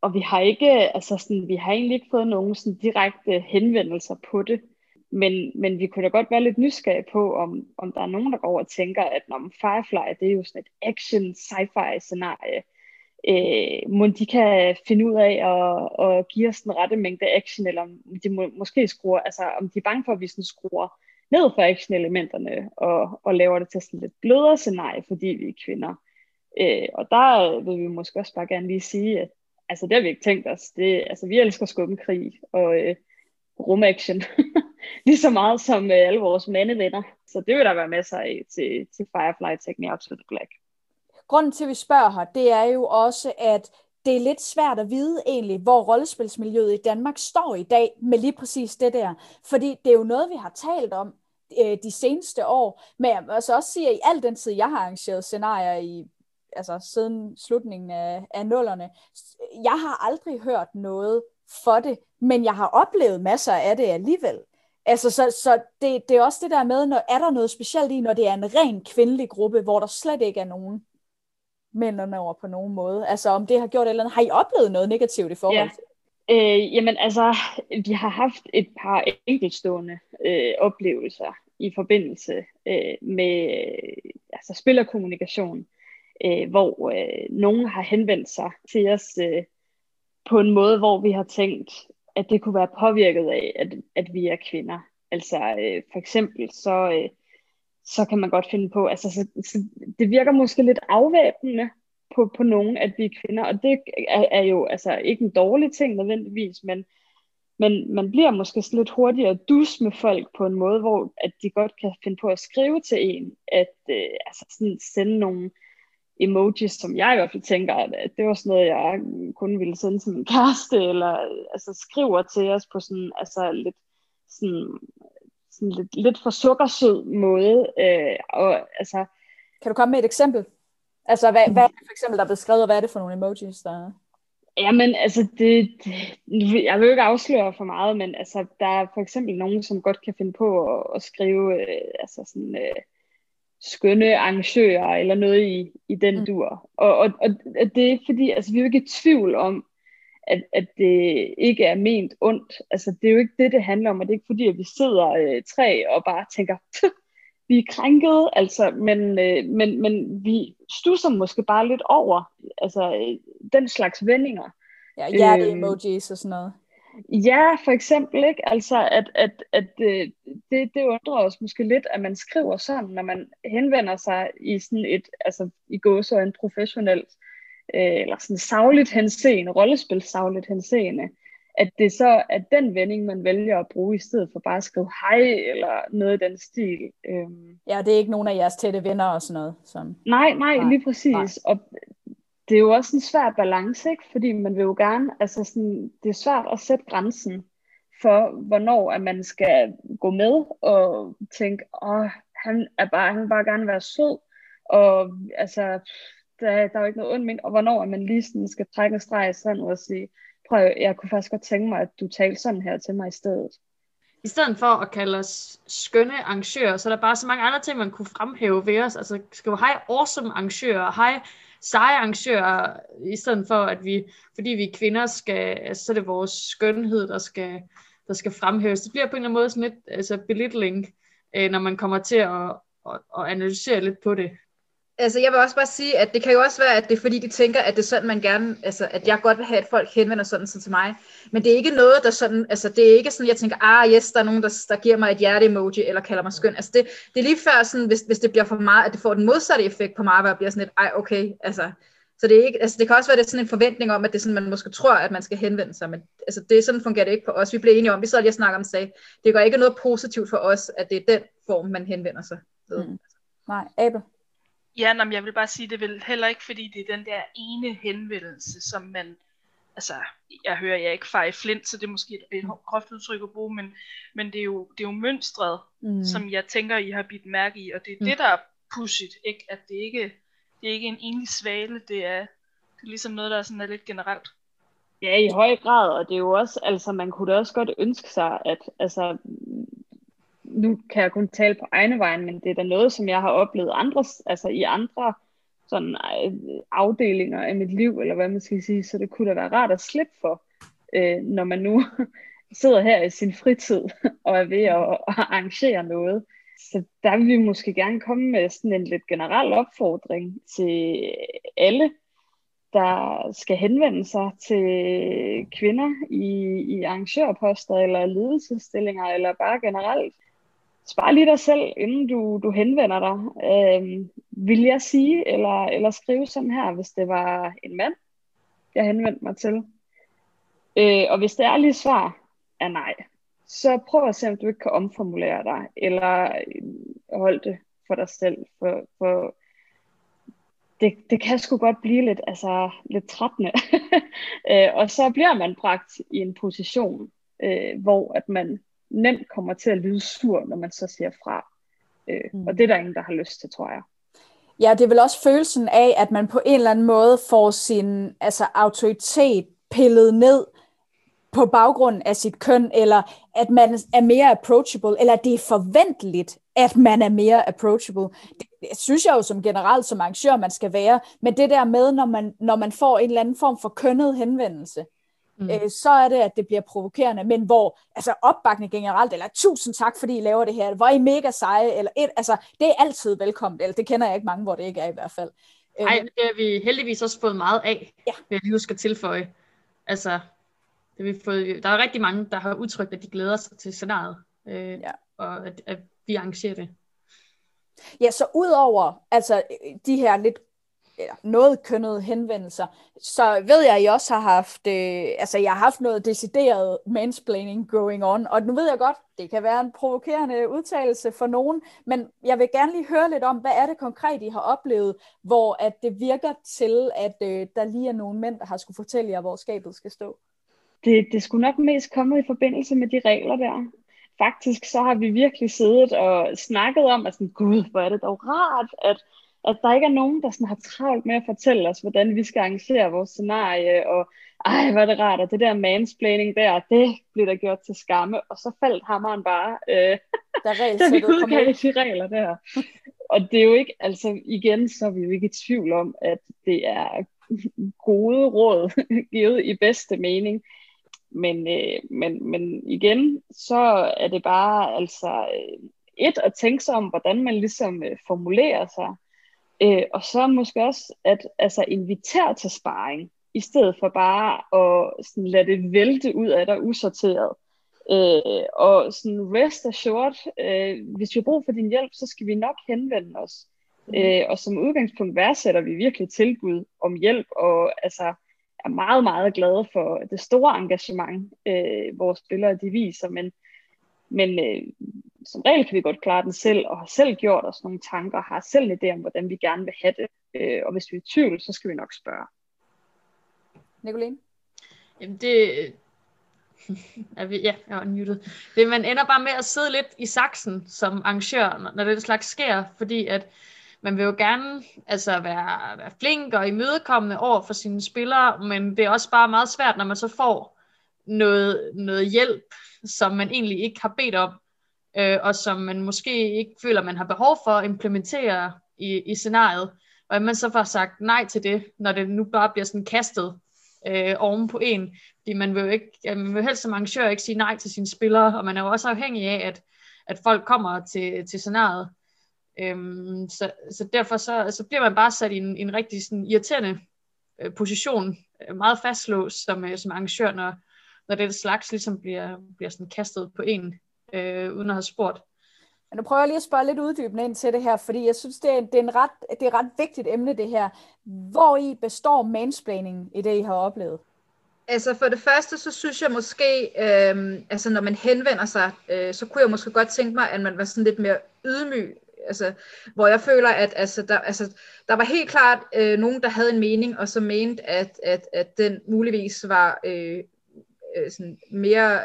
Og vi har ikke, altså sådan, vi har egentlig ikke fået nogen sådan direkte henvendelser på det. Men, men vi kunne da godt være lidt nysgerrige på, om, om der er nogen, der går over og tænker, at når Firefly, det er jo sådan et action sci-fi scenarie, øh, må de kan finde ud af at, at give os den rette mængde action, eller om de må, måske skruer, altså om de er bange for, at vi sådan skruer ned for action-elementerne, og, og laver det til sådan lidt blødere scenarie, fordi vi er kvinder. Øh, og der vil vi måske også bare gerne lige sige, at altså, det har vi ikke tænkt os. Det, altså, vi elsker skumkrig og øh, rumaction. lige så meget som øh, alle vores mandevenner. Så det vil der være masser af til, til Firefly Take Me Black. Grunden til, at vi spørger her, det er jo også, at det er lidt svært at vide egentlig, hvor rollespilsmiljøet i Danmark står i dag med lige præcis det der. Fordi det er jo noget, vi har talt om øh, de seneste år. Men jeg må altså også sige, at i al den tid, jeg har arrangeret scenarier i altså siden slutningen af, af nullerne, jeg har aldrig hørt noget for det, men jeg har oplevet masser af det alligevel. Altså, så, så det, det er også det der med, når er der noget specielt i, når det er en ren kvindelig gruppe, hvor der slet ikke er nogen mændene over på nogen måde? Altså, om det har gjort et eller andet. Har I oplevet noget negativt i forhold ja. til Øh, jamen altså, vi har haft et par enkeltstående øh, oplevelser i forbindelse øh, med øh, altså spillerkommunikation, øh, hvor øh, nogen har henvendt sig til os øh, på en måde, hvor vi har tænkt, at det kunne være påvirket af, at, at vi er kvinder. Altså øh, for eksempel, så, øh, så kan man godt finde på, altså så, så det virker måske lidt afvæbnende på, på nogen, at vi er kvinder, og det er, er jo altså ikke en dårlig ting nødvendigvis, men, men man bliver måske sådan lidt hurtigere dus med folk på en måde, hvor at de godt kan finde på at skrive til en, at øh, altså sådan sende nogle emojis, som jeg i hvert fald tænker, at det var sådan noget, jeg kun ville sende til min kæreste, eller øh, altså skriver til os på sådan, altså lidt, sådan, sådan lidt, lidt for sukkersød måde. Øh, og, altså, Kan du komme med et eksempel? Altså, hvad, hvad er det for eksempel, der er beskrevet, og hvad er det for nogle emojis, der er? Jamen, altså, det, det, jeg vil jo ikke afsløre for meget, men altså, der er for eksempel nogen, som godt kan finde på at, at skrive øh, altså sådan, øh, skønne arrangører eller noget i, i den mm. dur. Og, og, og det er fordi, altså, vi er jo ikke i tvivl om, at, at det ikke er ment ondt. Altså, det er jo ikke det, det handler om, og det er ikke fordi, at vi sidder øh, tre og bare tænker, vi er krænkede, altså, men, øh, men, men vi stusser måske bare lidt over altså, øh, den slags vendinger. Ja, hjerte-emojis øh, og sådan noget. Ja, for eksempel, ikke? Altså, at, at, at øh, det, det undrer os måske lidt, at man skriver sådan, når man henvender sig i sådan et, altså i gåsøjne professionelt, øh, eller sådan savligt henseende, rollespilsavligt henseende, at det så er den vending, man vælger at bruge, i stedet for bare at skrive hej, eller noget i den stil. Øhm. Ja, det er ikke nogen af jeres tætte venner og sådan noget? Som... Nej, nej, nej, lige præcis. Nej. Og det er jo også en svær balance, ikke? fordi man vil jo gerne, altså sådan, det er svært at sætte grænsen for, hvornår at man skal gå med og tænke, åh, han, er bare, han vil bare gerne være sød, og altså, der, der er jo ikke noget ondt men, og hvornår man lige sådan skal trække en streg i sådan og sige, prøv, jeg kunne faktisk godt tænke mig, at du talte sådan her til mig i stedet. I stedet for at kalde os skønne arrangører, så er der bare så mange andre ting, man kunne fremhæve ved os. Altså skrive, hej awesome arrangører, hej seje arrangører, i stedet for at vi, fordi vi er kvinder, skal, altså, så er det vores skønhed, der skal, der skal fremhæves. Det bliver på en eller anden måde sådan lidt altså belittling, øh, når man kommer til at, at, at analysere lidt på det. Altså, jeg vil også bare sige, at det kan jo også være, at det er fordi, de tænker, at det er sådan, man gerne, altså, at jeg godt vil have, at folk henvender sådan så til mig. Men det er ikke noget, der sådan, altså, det er ikke sådan, jeg tænker, ah, yes, der er nogen, der, der giver mig et hjerte-emoji, eller kalder mig skøn. Altså, det, det er lige før sådan, hvis, hvis det bliver for meget, at det får den modsatte effekt på mig, hvor jeg bliver sådan lidt, ej, okay, altså, så det, er ikke, altså det kan også være, det er sådan en forventning om, at det er sådan, man måske tror, at man skal henvende sig, men altså det, sådan fungerer det ikke på os. Vi blev enige om, vi sad lige og snakkede om, sag. det gør ikke noget positivt for os, at det er den form, man henvender sig ved. Mm. Nej, Abel. Ja, nej, jeg vil bare sige, det vel heller ikke, fordi det er den der ene henvendelse, som man, altså, jeg hører jeg ikke i flint, så det er måske et, et groft udtryk at bruge, men, men det, er jo, det er jo mønstret, mm. som jeg tænker, I har bidt mærke i, og det er mm. det, der er pushigt, ikke? at det ikke det er ikke en enlig svale, det er, det er ligesom noget, der er, sådan er lidt generelt. Ja, i høj grad, og det er jo også, altså man kunne da også godt ønske sig, at altså, nu kan jeg kun tale på egne vegne, men det er da noget, som jeg har oplevet andre, altså i andre sådan øh, afdelinger af mit liv, eller hvad man skal sige, så det kunne da være rart at slippe for, øh, når man nu sidder her i sin fritid og er ved at, at arrangere noget. Så der vil vi måske gerne komme med sådan en lidt generel opfordring til alle, der skal henvende sig til kvinder i, i arrangørposter eller ledelsesstillinger, eller bare generelt. Spar lige dig selv, inden du, du henvender dig. Øh, vil jeg sige, eller, eller skrive sådan her, hvis det var en mand, jeg henvendte mig til. Øh, og hvis det ærlige svar er nej, så prøv at se, om du ikke kan omformulere dig, eller øh, holde det for dig selv, for, for det, det kan sgu godt blive lidt, altså, lidt trættende. Øh, og så bliver man bragt i en position, øh, hvor at man nemt kommer til at lyde sur, når man så siger fra. Øh, mm. Og det er der ingen, der har lyst til, tror jeg. Ja, det er vel også følelsen af, at man på en eller anden måde får sin altså, autoritet pillet ned, på baggrund af sit køn, eller at man er mere approachable, eller det er forventeligt, at man er mere approachable. Det, det synes jeg jo som generelt som arrangør, man skal være, men det der med, når man, når man får en eller anden form for kønnet henvendelse, mm. øh, så er det, at det bliver provokerende, men hvor altså opbakning generelt, eller tusind tak, fordi I laver det her, hvor I mega seje, eller et, altså, det er altid velkommen, eller det kender jeg ikke mange, hvor det ikke er i hvert fald. Nej, øh, det har vi heldigvis også fået meget af, ja. vil jeg lige huske at tilføje. Altså, det vi fået, der er rigtig mange, der har udtrykt, at de glæder sig til scenariet, øh, ja. og at, at vi arrangerer det. Ja, så udover altså, de her lidt eller noget kønnede henvendelser, så ved jeg, at I også har haft, øh, altså jeg har haft noget decideret mansplaining going on, og nu ved jeg godt, det kan være en provokerende udtalelse for nogen, men jeg vil gerne lige høre lidt om, hvad er det konkret, I har oplevet, hvor at det virker til, at øh, der lige er nogle mænd, der har skulle fortælle jer, hvor skabet skal stå? det, det skulle nok mest komme i forbindelse med de regler der. Faktisk så har vi virkelig siddet og snakket om, at sådan, gud, hvor er det dog rart, at, at der ikke er nogen, der sådan har travlt med at fortælle os, hvordan vi skal arrangere vores scenarie, og ej, hvor er det rart, og det der mansplaining der, det bliver der gjort til skamme, og så faldt hammeren bare, øh, der da vi udgav de regler der. og det er jo ikke, altså igen, så er vi jo ikke i tvivl om, at det er gode råd, givet i bedste mening. Men, øh, men, men igen, så er det bare altså øh, et at tænke sig om, hvordan man ligesom øh, formulerer sig, øh, og så måske også at altså, invitere til sparring, i stedet for bare at sådan, lade det vælte ud af dig usorteret. Øh, og sådan rest assured, øh, hvis vi har brug for din hjælp, så skal vi nok henvende os. Mm. Øh, og som udgangspunkt værdsætter vi virkelig tilbud om hjælp, og altså er meget, meget glade for det store engagement, øh, vores spillere de viser, men, men øh, som regel kan vi godt klare den selv, og har selv gjort os nogle tanker, har selv en idé om, hvordan vi gerne vil have det, øh, og hvis vi er i tvivl, så skal vi nok spørge. Nicoline? Jamen det, er vi, ja, jeg er unmuted. Det, man ender bare med at sidde lidt i saksen som arrangør, når det slags sker, fordi at man vil jo gerne altså være, være flink og imødekommende over for sine spillere, men det er også bare meget svært, når man så får noget, noget hjælp, som man egentlig ikke har bedt om, øh, og som man måske ikke føler, man har behov for at implementere i, i scenariet, og at man så får sagt nej til det, når det nu bare bliver sådan kastet øh, oven på en, fordi man vil jo ikke, man vil helst som arrangør ikke sige nej til sine spillere, og man er jo også afhængig af, at, at folk kommer til, til scenariet, Øhm, så, så derfor så, så bliver man bare sat i en, en rigtig sådan, irriterende øh, position, øh, meget fastlåst som, øh, som arrangør, når, når det slags ligesom bliver, bliver sådan kastet på en, øh, uden at have spurgt. Men nu prøver jeg lige at spørge lidt uddybende ind til det her, fordi jeg synes, det er, det er, en ret, det er et ret vigtigt emne, det her. Hvor i består mansplaining i det, I har oplevet? Altså for det første, så synes jeg måske, øh, altså når man henvender sig, øh, så kunne jeg måske godt tænke mig, at man var sådan lidt mere ydmyg. Altså, hvor jeg føler, at altså, der, altså, der var helt klart øh, nogen, der havde en mening, og så mente, at, at, at den muligvis var øh, øh, sådan mere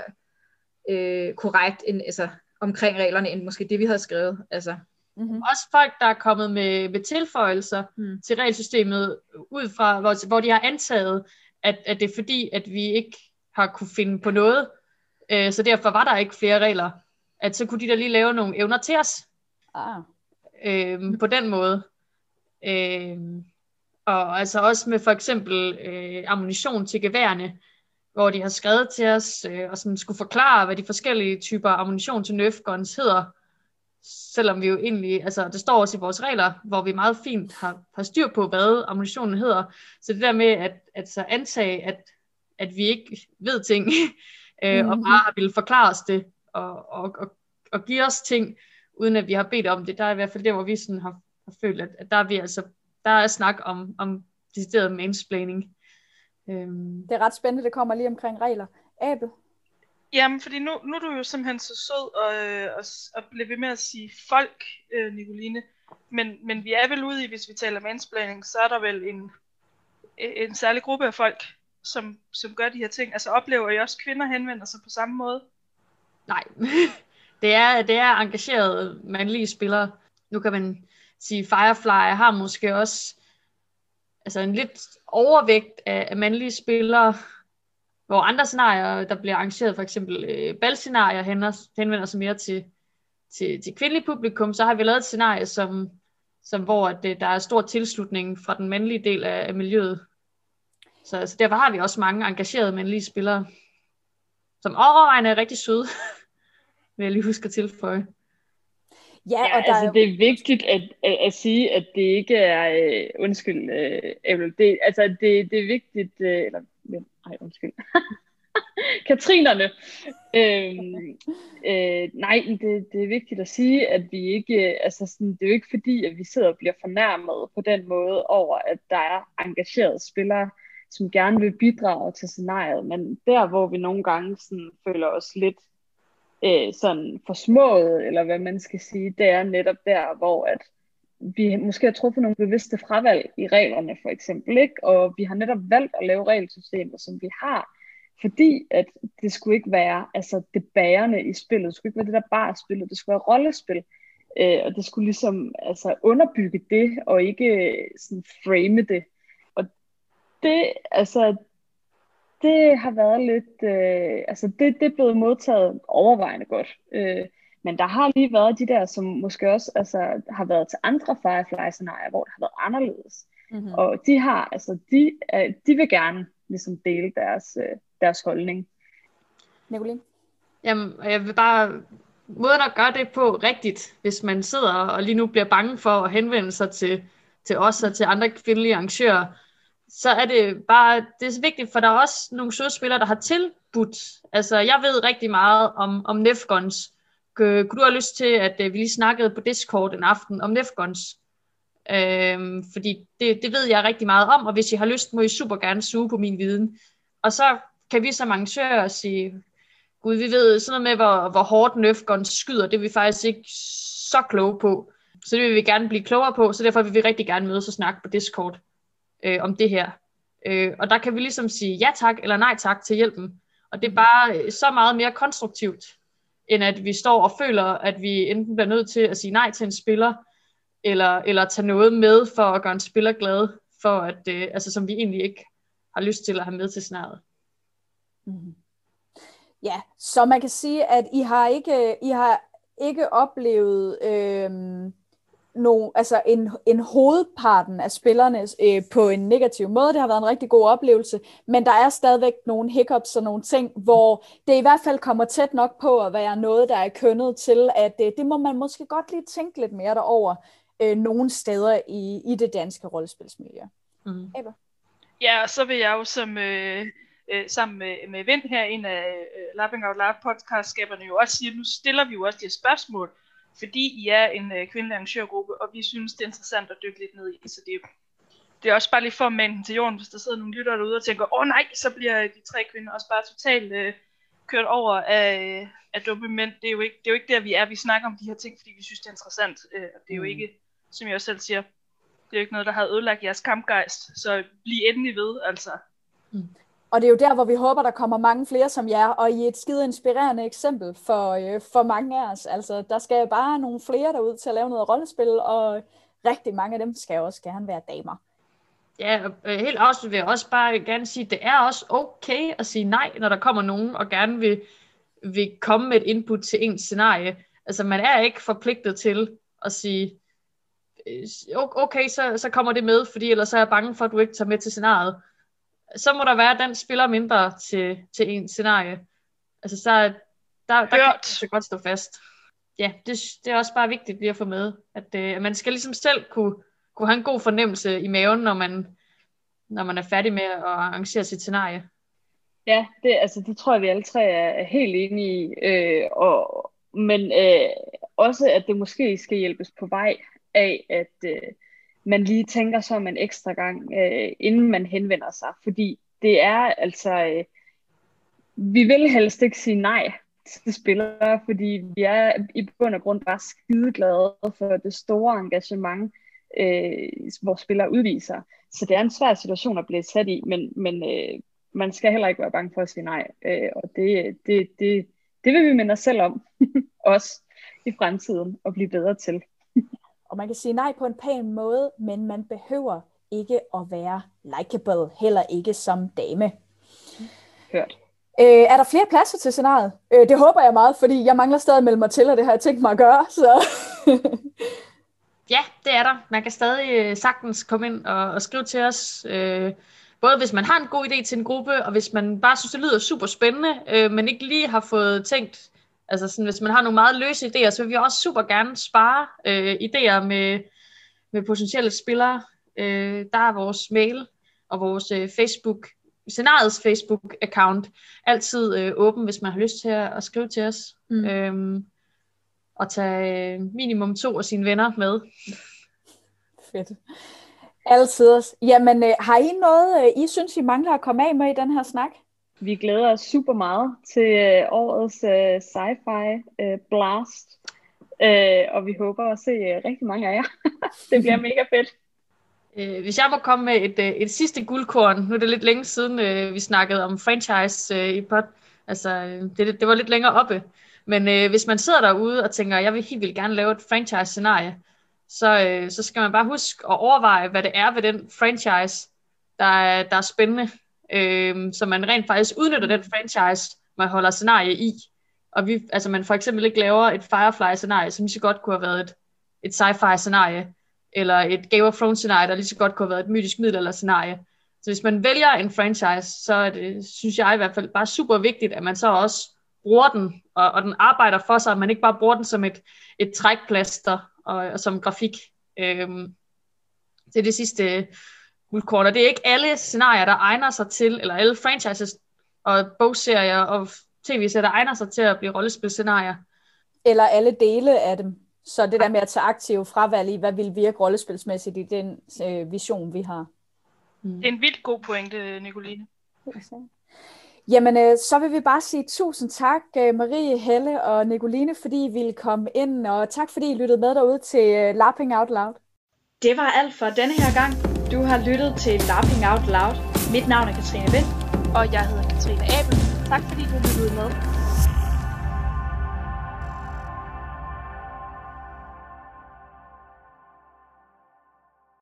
øh, korrekt end, altså, omkring reglerne, end måske det, vi havde skrevet. Altså. Mm-hmm. Også folk, der er kommet med, med tilføjelser mm. til regelsystemet, ud fra, hvor, hvor de har antaget, at, at det er fordi, at vi ikke har kunne finde på noget, øh, så derfor var der ikke flere regler. At så kunne de da lige lave nogle evner til os. Ah. Øh, på den måde. Øh, og altså også med for eksempel øh, ammunition til geværene, hvor de har skrevet til os øh, og sådan skulle forklare, hvad de forskellige typer ammunition til Nerf guns hedder, selvom vi jo egentlig, altså det står også i vores regler, hvor vi meget fint har, har styr på, hvad ammunitionen hedder. Så det der med at, at så antage, at, at vi ikke ved ting, øh, mm-hmm. og bare har ville forklare os det, og, og, og, og give os ting, uden at vi har bedt om det, der er i hvert fald det, hvor vi sådan har, har følt, at, at der er vi altså, der er snak om, om decideret mansplaining. Øhm. Det er ret spændende, det kommer lige omkring regler. Abel? Jamen, fordi nu, nu er du jo simpelthen så sød og, og, og bliver ved med at sige folk, øh, Nicoline. Men, men vi er vel ude i, hvis vi taler mansplaining, så er der vel en, en særlig gruppe af folk, som, som gør de her ting. Altså oplever I også kvinder henvender sig på samme måde? Nej, det er, det er engagerede mandlige spillere. Nu kan man sige, Firefly har måske også altså en lidt overvægt af, af mandlige spillere, hvor andre scenarier, der bliver arrangeret, for eksempel øh, balscenarier, henvender sig mere til, til, til kvindelig publikum, så har vi lavet et scenarie, som, som hvor at, øh, der er stor tilslutning fra den mandlige del af, af miljøet. Så altså, derfor har vi også mange engagerede mandlige spillere, som overvejende er rigtig søde, vil jeg lige huske at tilføje. Ja, ja og der altså, er... det er vigtigt at, at, at sige, at det ikke er, øh, undskyld, øh, det, altså det, det er vigtigt, øh, eller, nej, undskyld, Katrinerne. Øhm, øh, nej, det, det er vigtigt at sige, at vi ikke, altså sådan, det er jo ikke fordi, at vi sidder og bliver fornærmet på den måde over, at der er engagerede spillere, som gerne vil bidrage til scenariet, men der, hvor vi nogle gange sådan, føler os lidt øh, sådan forsmået, eller hvad man skal sige, det er netop der, hvor at vi måske har truffet nogle bevidste fravalg i reglerne for eksempel, ikke? og vi har netop valgt at lave regelsystemer, som vi har, fordi at det skulle ikke være altså det bærende i spillet, det skulle ikke være det der bare spillet, det skulle være rollespil, øh, og det skulle ligesom altså underbygge det, og ikke øh, sådan frame det. Og det, altså, det har været lidt, øh, altså det, det er blevet modtaget overvejende godt. Øh, men der har lige været de der, som måske også altså, har været til andre Firefly-scenarier, hvor det har været anderledes. Mm-hmm. Og de har, altså, de, øh, de vil gerne ligesom dele deres, øh, deres holdning. Nicoline? Jamen, jeg vil bare, måden at gøre det på rigtigt, hvis man sidder og lige nu bliver bange for at henvende sig til, til os og til andre kvindelige arrangører, så er det bare, det er vigtigt, for der er også nogle sødspillere, der har tilbudt, altså jeg ved rigtig meget om, om Nefgons. Kunne du have lyst til, at øh, vi lige snakkede på Discord en aften om Nefgons? Øhm, fordi det, det ved jeg rigtig meget om, og hvis I har lyst, må I super gerne suge på min viden. Og så kan vi som arrangører sige, gud, vi ved sådan noget med, hvor, hvor hårdt Nefgons skyder, det er vi faktisk ikke så kloge på. Så det vil vi gerne blive klogere på, så derfor vil vi rigtig gerne mødes og snakke på Discord øh, om det her. Øh, og der kan vi ligesom sige ja tak eller nej tak til hjælpen. Og det er bare øh, så meget mere konstruktivt, end at vi står og føler, at vi enten bliver nødt til at sige nej til en spiller, eller, eller tage noget med for at gøre en spiller glad, for at, øh, altså, som vi egentlig ikke har lyst til at have med til snæret. Mm-hmm. Ja, så man kan sige, at I har ikke, øh, I har ikke oplevet øh, no, altså en, en hovedparten af spillerne øh, på en negativ måde. Det har været en rigtig god oplevelse, men der er stadigvæk nogle hiccups og nogle ting, hvor det i hvert fald kommer tæt nok på at være noget, der er kønnet til, at øh, det må man måske godt lige tænke lidt mere derover øh, nogle steder i, i det danske rollespilsmiljø. Mm. Eva? Ja, og så vil jeg jo som... Øh øh, sammen med, med Vind her, en af øh, Lapping Out Loud podcastskaberne jo også siger, nu stiller vi jo også de spørgsmål, fordi I er en øh, kvindelig arrangørgruppe, og vi synes, det er interessant at dykke lidt ned i. Så det, det er også bare lige for at mande til jorden, hvis der sidder nogle lyttere derude og tænker, åh oh, nej, så bliver de tre kvinder også bare totalt øh, kørt over af, af dumme mænd. Det er, jo ikke, det er jo ikke der, vi er. Vi snakker om de her ting, fordi vi synes, det er interessant. Øh, og det er jo mm. ikke, som jeg også selv siger, det er jo ikke noget, der har ødelagt jeres kampgejst. Så bliv endelig ved, altså. Mm. Og det er jo der, hvor vi håber, der kommer mange flere som jer, og I er et skide inspirerende eksempel for, øh, for mange af os. Altså, der skal bare nogle flere derud til at lave noget rollespil, og rigtig mange af dem skal også gerne være damer. Ja, øh, helt også vil jeg også bare gerne sige, at det er også okay at sige nej, når der kommer nogen og gerne vil, vil komme med et input til ens scenarie. Altså, man er ikke forpligtet til at sige, øh, okay, så, så kommer det med, fordi ellers er jeg bange for, at du ikke tager med til scenariet så må der være, den spiller mindre til, til en scenarie. Altså, så der, der kan det godt stå fast. Ja, det, det er også bare vigtigt lige at få med, at, øh, at man skal ligesom selv kunne, kunne have en god fornemmelse i maven, når man, når man er færdig med at arrangere sit scenarie. Ja, det, altså, det tror jeg, vi alle tre er helt enige i. Øh, og, men øh, også, at det måske skal hjælpes på vej af, at, øh, man lige tænker sig om en ekstra gang, øh, inden man henvender sig. Fordi det er altså, øh, vi vil helst ikke sige nej til spillere, fordi vi er i bund og grund bare skideglade for det store engagement, øh, vores spillere udviser. Så det er en svær situation at blive sat i, men, men øh, man skal heller ikke være bange for at sige nej. Øh, og det, det, det, det vil vi minde os selv om, også i fremtiden, at blive bedre til. Og man kan sige nej på en pæn måde, men man behøver ikke at være likable, heller ikke som dame. Hørt. Øh, er der flere pladser til scenariet? Øh, det håber jeg meget, fordi jeg mangler stadig mellem mig til, og det har jeg tænkt mig at gøre. Så. ja, det er der. Man kan stadig øh, sagtens komme ind og, og skrive til os. Øh, både hvis man har en god idé til en gruppe, og hvis man bare synes, det lyder super spændende, øh, men ikke lige har fået tænkt Altså sådan, hvis man har nogle meget løse idéer, så vil vi også super gerne spare øh, idéer med, med potentielle spillere. Øh, der er vores mail og vores øh, Facebook, scenariets Facebook-account altid øh, åben, hvis man har lyst til at, at skrive til os. Mm. Øhm, og tage øh, minimum to af sine venner med. Fedt. Altid. Jamen, øh, har I noget, øh, I synes, I mangler at komme af med i den her snak? Vi glæder os super meget til øh, årets øh, sci-fi øh, blast, øh, og vi håber at se øh, rigtig mange af jer. det bliver mega fedt. Øh, hvis jeg må komme med et, øh, et sidste guldkorn, nu er det lidt længe siden, øh, vi snakkede om franchise i pod, altså det, det var lidt længere oppe, men hvis man sidder derude og tænker, jeg vil helt vildt gerne lave et franchise-scenarie, så, så skal man bare huske at overveje, hvad det er ved den franchise, der der er spændende øh, så man rent faktisk udnytter den franchise, man holder scenarie i. Og vi, altså man for eksempel ikke laver et Firefly-scenarie, som lige så godt kunne have været et, et sci-fi-scenarie, eller et Game of Thrones-scenarie, der lige så godt kunne have været et mytisk middelalder-scenarie. Så hvis man vælger en franchise, så er det, synes jeg i hvert fald bare super vigtigt, at man så også bruger den, og, og den arbejder for sig, at man ikke bare bruger den som et, et trækplaster og, og som grafik. Øhm, det er det sidste guldkorn, og det er ikke alle scenarier, der egner sig til, eller alle franchises og bogserier og tv-serier, der egner sig til at blive rollespilscenarier. Eller alle dele af dem. Så det der med at tage aktiv fravalg i, hvad vil virke rollespilsmæssigt i den øh, vision, vi har. Mm. Det er en vildt god pointe, Nicoline. Jamen, øh, så vil vi bare sige tusind tak, øh, Marie, Helle og Nicoline, fordi I ville komme ind, og tak fordi I lyttede med derude til øh, Lapping Out Loud. Det var alt for denne her gang. Du har lyttet til Laughing Out Loud. Mit navn er Katrine Vind. Og jeg hedder Katrine Abel. Tak fordi du lyttede med.